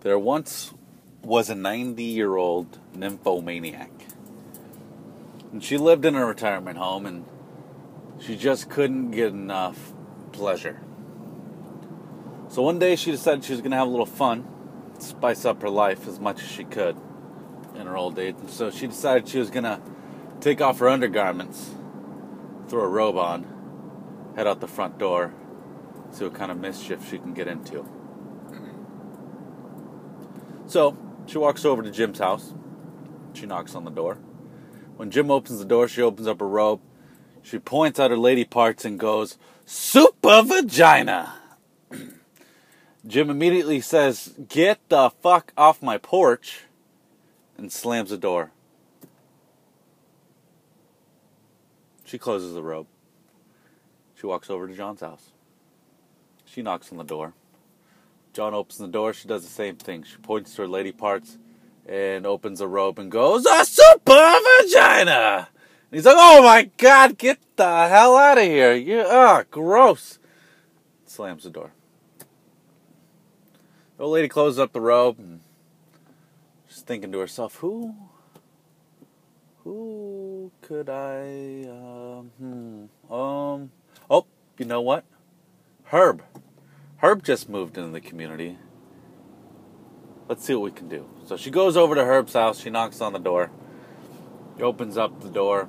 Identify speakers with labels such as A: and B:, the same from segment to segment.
A: There once was a 90 year old nymphomaniac. And she lived in a retirement home and she just couldn't get enough pleasure. So one day she decided she was going to have a little fun, spice up her life as much as she could in her old age. And so she decided she was going to take off her undergarments, throw a robe on, head out the front door, see what kind of mischief she can get into. So she walks over to Jim's house. She knocks on the door. When Jim opens the door, she opens up her robe. She points out her lady parts and goes, Super vagina! Jim immediately says, Get the fuck off my porch, and slams the door. She closes the robe. She walks over to John's house. She knocks on the door. John opens the door. She does the same thing. She points to her lady parts and opens the robe and goes, A super vagina! And he's like, Oh my god, get the hell out of here. You, ah, gross. Slams the door. The old lady closes up the robe and she's thinking to herself, Who? Who could I, um, hmm, um, oh, you know what? Herb. Herb just moved into the community. Let's see what we can do. So she goes over to Herb's house. She knocks on the door. He opens up the door.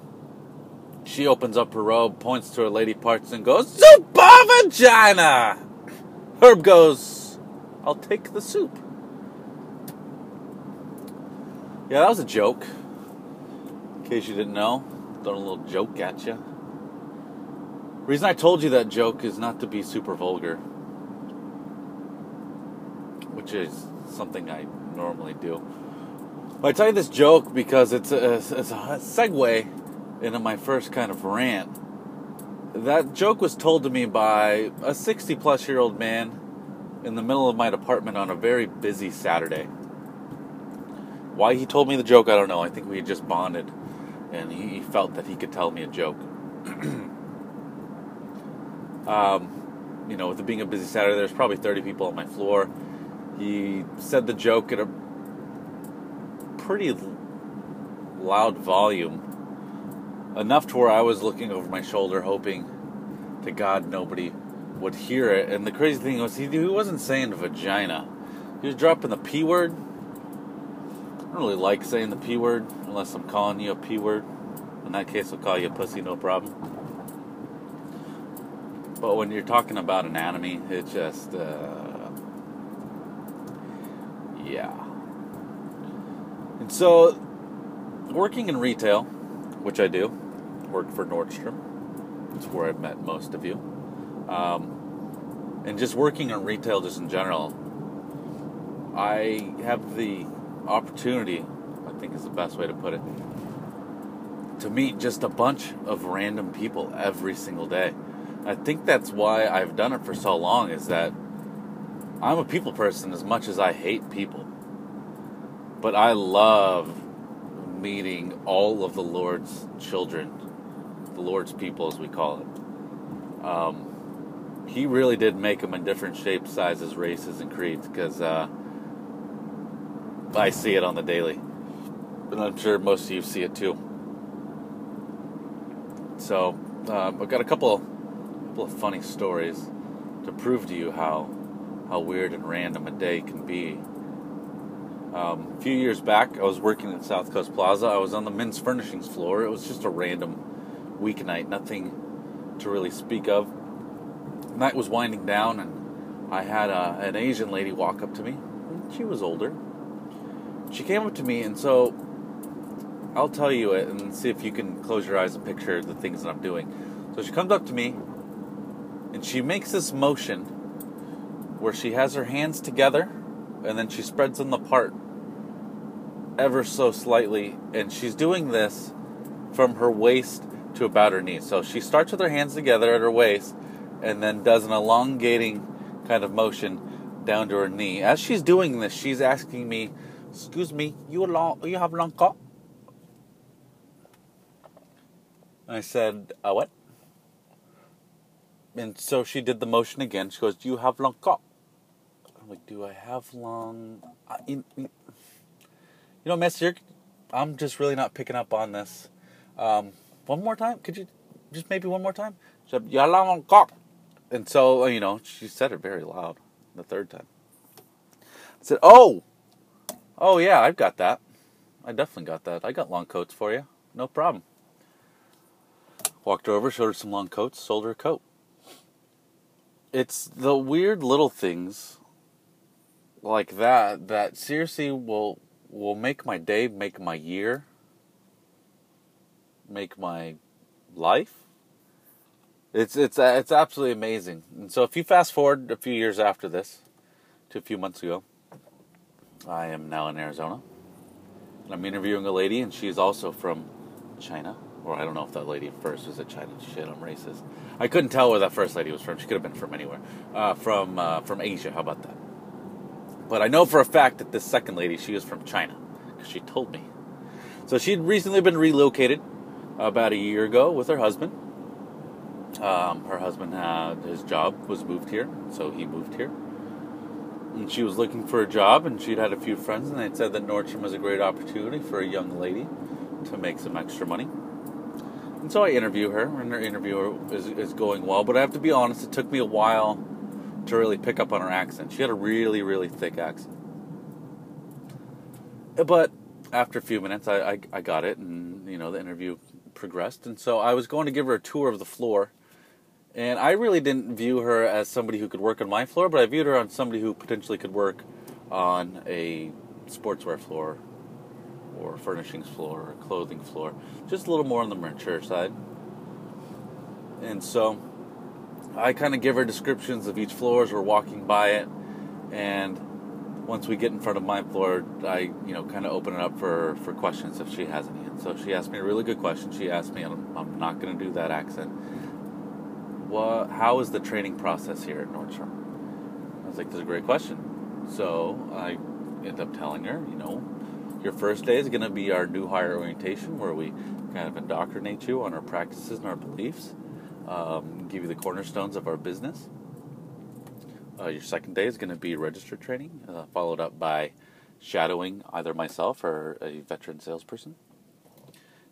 A: She opens up her robe, points to her lady parts, and goes, Super vagina! Herb goes, I'll take the soup. Yeah, that was a joke. In case you didn't know, throwing a little joke at you. reason I told you that joke is not to be super vulgar which is something I normally do. I tell you this joke because it's a, it's a segue into my first kind of rant. That joke was told to me by a 60 plus year old man in the middle of my department on a very busy Saturday. Why he told me the joke, I don't know. I think we had just bonded and he felt that he could tell me a joke. um, you know, with it being a busy Saturday, there's probably 30 people on my floor he said the joke at a pretty loud volume, enough to where I was looking over my shoulder, hoping to God nobody would hear it. And the crazy thing was, he, he wasn't saying vagina, he was dropping the P word. I don't really like saying the P word unless I'm calling you a P word. In that case, I'll call you a pussy, no problem. But when you're talking about anatomy, it just. Uh, yeah. And so, working in retail, which I do, work for Nordstrom. It's where I've met most of you. Um, and just working in retail, just in general, I have the opportunity, I think is the best way to put it, to meet just a bunch of random people every single day. I think that's why I've done it for so long, is that I'm a people person as much as I hate people. But I love meeting all of the Lord's children, the Lord's people, as we call it. Um, he really did make them in different shapes, sizes, races, and creeds because uh, I see it on the daily. And I'm sure most of you see it too. So um, I've got a couple, couple of funny stories to prove to you how how weird and random a day can be. Um, a few years back, I was working at South Coast Plaza. I was on the men's furnishings floor. It was just a random weeknight, nothing to really speak of. night was winding down, and I had a, an Asian lady walk up to me. She was older. She came up to me, and so I'll tell you it and see if you can close your eyes and picture the things that I'm doing. So she comes up to me, and she makes this motion where she has her hands together and then she spreads them apart ever so slightly. And she's doing this from her waist to about her knees. So she starts with her hands together at her waist and then does an elongating kind of motion down to her knee. As she's doing this, she's asking me, "Excuse me, you long, you have long cock?" I said, uh, "What?" And so she did the motion again. She goes, "Do you have long cock?" Like, do I have long? I, you, you know, Miss, you're, I'm just really not picking up on this. Um, one more time, could you just maybe one more time? And so, you know, she said it very loud the third time. I said, "Oh, oh yeah, I've got that. I definitely got that. I got long coats for you. No problem." Walked her over, showed her some long coats, sold her a coat. It's the weird little things like that that seriously will will make my day, make my year, make my life. It's it's it's absolutely amazing. And so if you fast forward a few years after this to a few months ago, I am now in Arizona. And I'm interviewing a lady and she's also from China. Or I don't know if that lady first was at China. Shit, I'm racist. I couldn't tell where that first lady was from. She could have been from anywhere. Uh, from uh, from Asia. How about that? But I know for a fact that this second lady, she was from China because she told me. So she'd recently been relocated about a year ago with her husband. Um, her husband had his job was moved here, so he moved here. And she was looking for a job, and she'd had a few friends, and they'd said that Nordstrom was a great opportunity for a young lady to make some extra money. And so I interview her, and her interview is, is going well. But I have to be honest, it took me a while to really pick up on her accent. She had a really, really thick accent. But after a few minutes, I, I, I got it, and you know the interview progressed. And so I was going to give her a tour of the floor, and I really didn't view her as somebody who could work on my floor, but I viewed her on somebody who potentially could work on a sportswear floor or furnishings floor or clothing floor, just a little more on the mature side. And so I kind of give her descriptions of each floor as we're walking by it, and once we get in front of my floor, I you know kind of open it up for for questions if she has any. And so she asked me a really good question. She asked me, I'm, I'm not going to do that accent. What? How is the training process here at Nordstrom? I was like, "That's a great question." So I end up telling her, you know, your first day is going to be our new hire orientation, where we kind of indoctrinate you on our practices and our beliefs, um, give you the cornerstones of our business. Uh, your second day is going to be register training, uh, followed up by shadowing either myself or a veteran salesperson.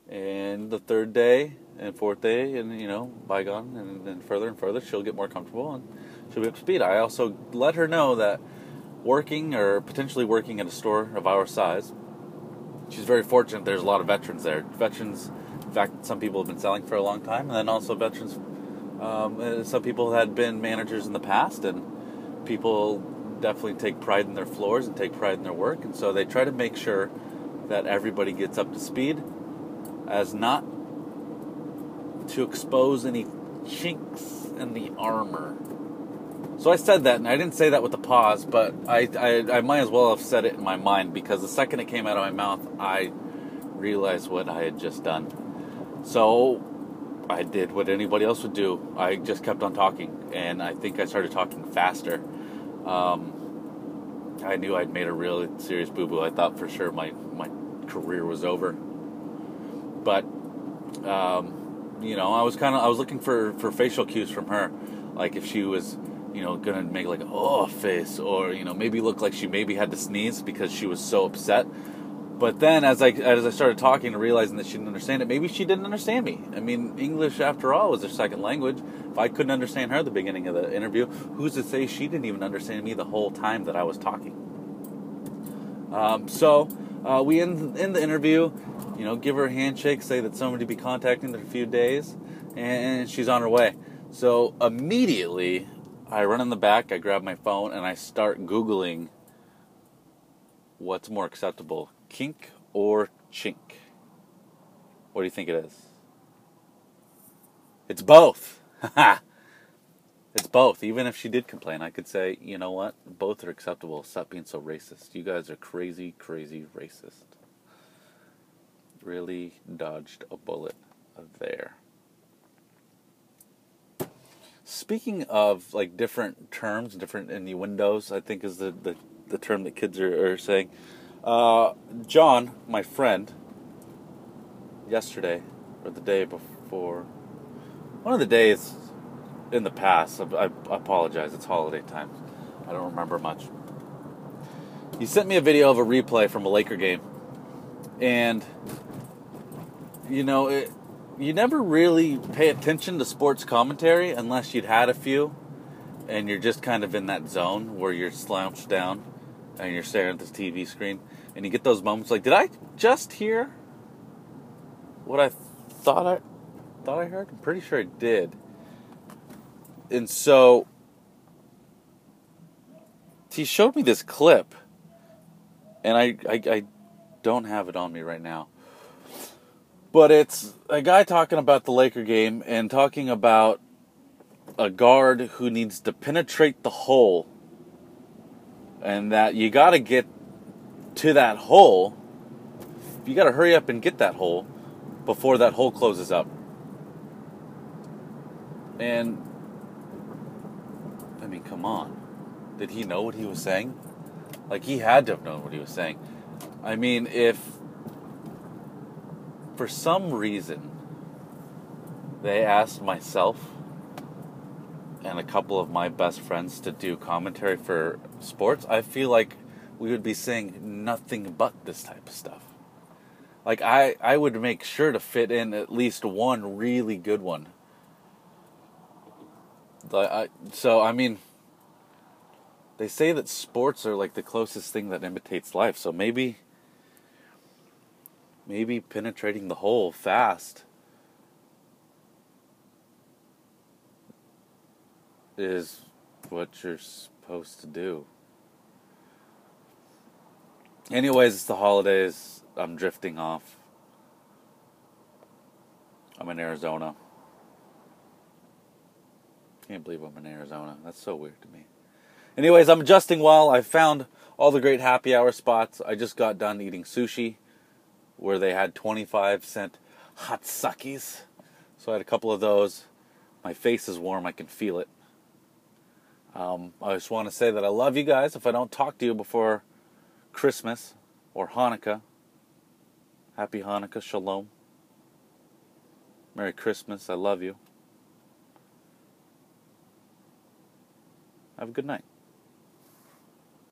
A: And the third day and fourth day, and you know, bygone, and then further and further, she'll get more comfortable and she'll be up to speed. I also let her know that working or potentially working at a store of our size she's very fortunate. There's a lot of veterans there. Veterans, fact, some people have been selling for a long time, and then also veterans. Um, uh, some people had been managers in the past, and people definitely take pride in their floors and take pride in their work, and so they try to make sure that everybody gets up to speed, as not to expose any chinks in the armor. So I said that, and I didn't say that with a pause, but I, I, I might as well have said it in my mind because the second it came out of my mouth, I realized what I had just done. So I did what anybody else would do. I just kept on talking, and I think I started talking faster. Um, I knew I'd made a really serious boo boo. I thought for sure my, my career was over. But, um, you know, I was kind of I was looking for, for facial cues from her, like if she was you know, gonna make like a oh face, or you know, maybe look like she maybe had to sneeze because she was so upset. But then, as I as I started talking and realizing that she didn't understand it, maybe she didn't understand me. I mean, English, after all, was her second language. If I couldn't understand her at the beginning of the interview, who's to say she didn't even understand me the whole time that I was talking? Um, so uh, we end, end the interview. You know, give her a handshake, say that somebody be contacting in a few days, and she's on her way. So immediately, I run in the back, I grab my phone, and I start Googling what's more acceptable, kink or chink. What do you think it is? It's both. it's both. Even if she did complain, I could say, you know what? Both are acceptable. Stop being so racist. You guys are crazy, crazy racist. Really dodged a bullet there. Speaking of like different terms, different innuendos, I think is the, the, the term that kids are, are saying. Uh, John, my friend, yesterday or the day before, one of the days in the past, I, I apologize, it's holiday time. I don't remember much. He sent me a video of a replay from a Laker game, and you know, it, you never really pay attention to sports commentary unless you'd had a few, and you're just kind of in that zone where you're slouched down and you're staring at this TV screen, and you get those moments like, did I just hear what I thought I thought I heard? I'm pretty sure I did. And so he showed me this clip, and I, I, I don't have it on me right now. But it's a guy talking about the Laker game and talking about a guard who needs to penetrate the hole, and that you got to get to that hole. You got to hurry up and get that hole before that hole closes up. And I mean, come on. Did he know what he was saying? Like he had to have known what he was saying. I mean, if for some reason they asked myself and a couple of my best friends to do commentary for sports, I feel like we would be saying nothing but this type of stuff. Like I, I would make sure to fit in at least one really good one. so I mean, they say that sports are like the closest thing that imitates life. So maybe, maybe penetrating the hole fast is what you're supposed to do. Anyways, it's the holidays. I'm drifting off. I'm in Arizona. Can't believe I'm in Arizona. That's so weird to me. Anyways, I'm adjusting well. I found all the great happy hour spots. I just got done eating sushi where they had 25 cent hot suckies. So I had a couple of those. My face is warm. I can feel it. Um, I just want to say that I love you guys. If I don't talk to you before Christmas or Hanukkah, happy Hanukkah, Shalom. Merry Christmas. I love you. Have a good night.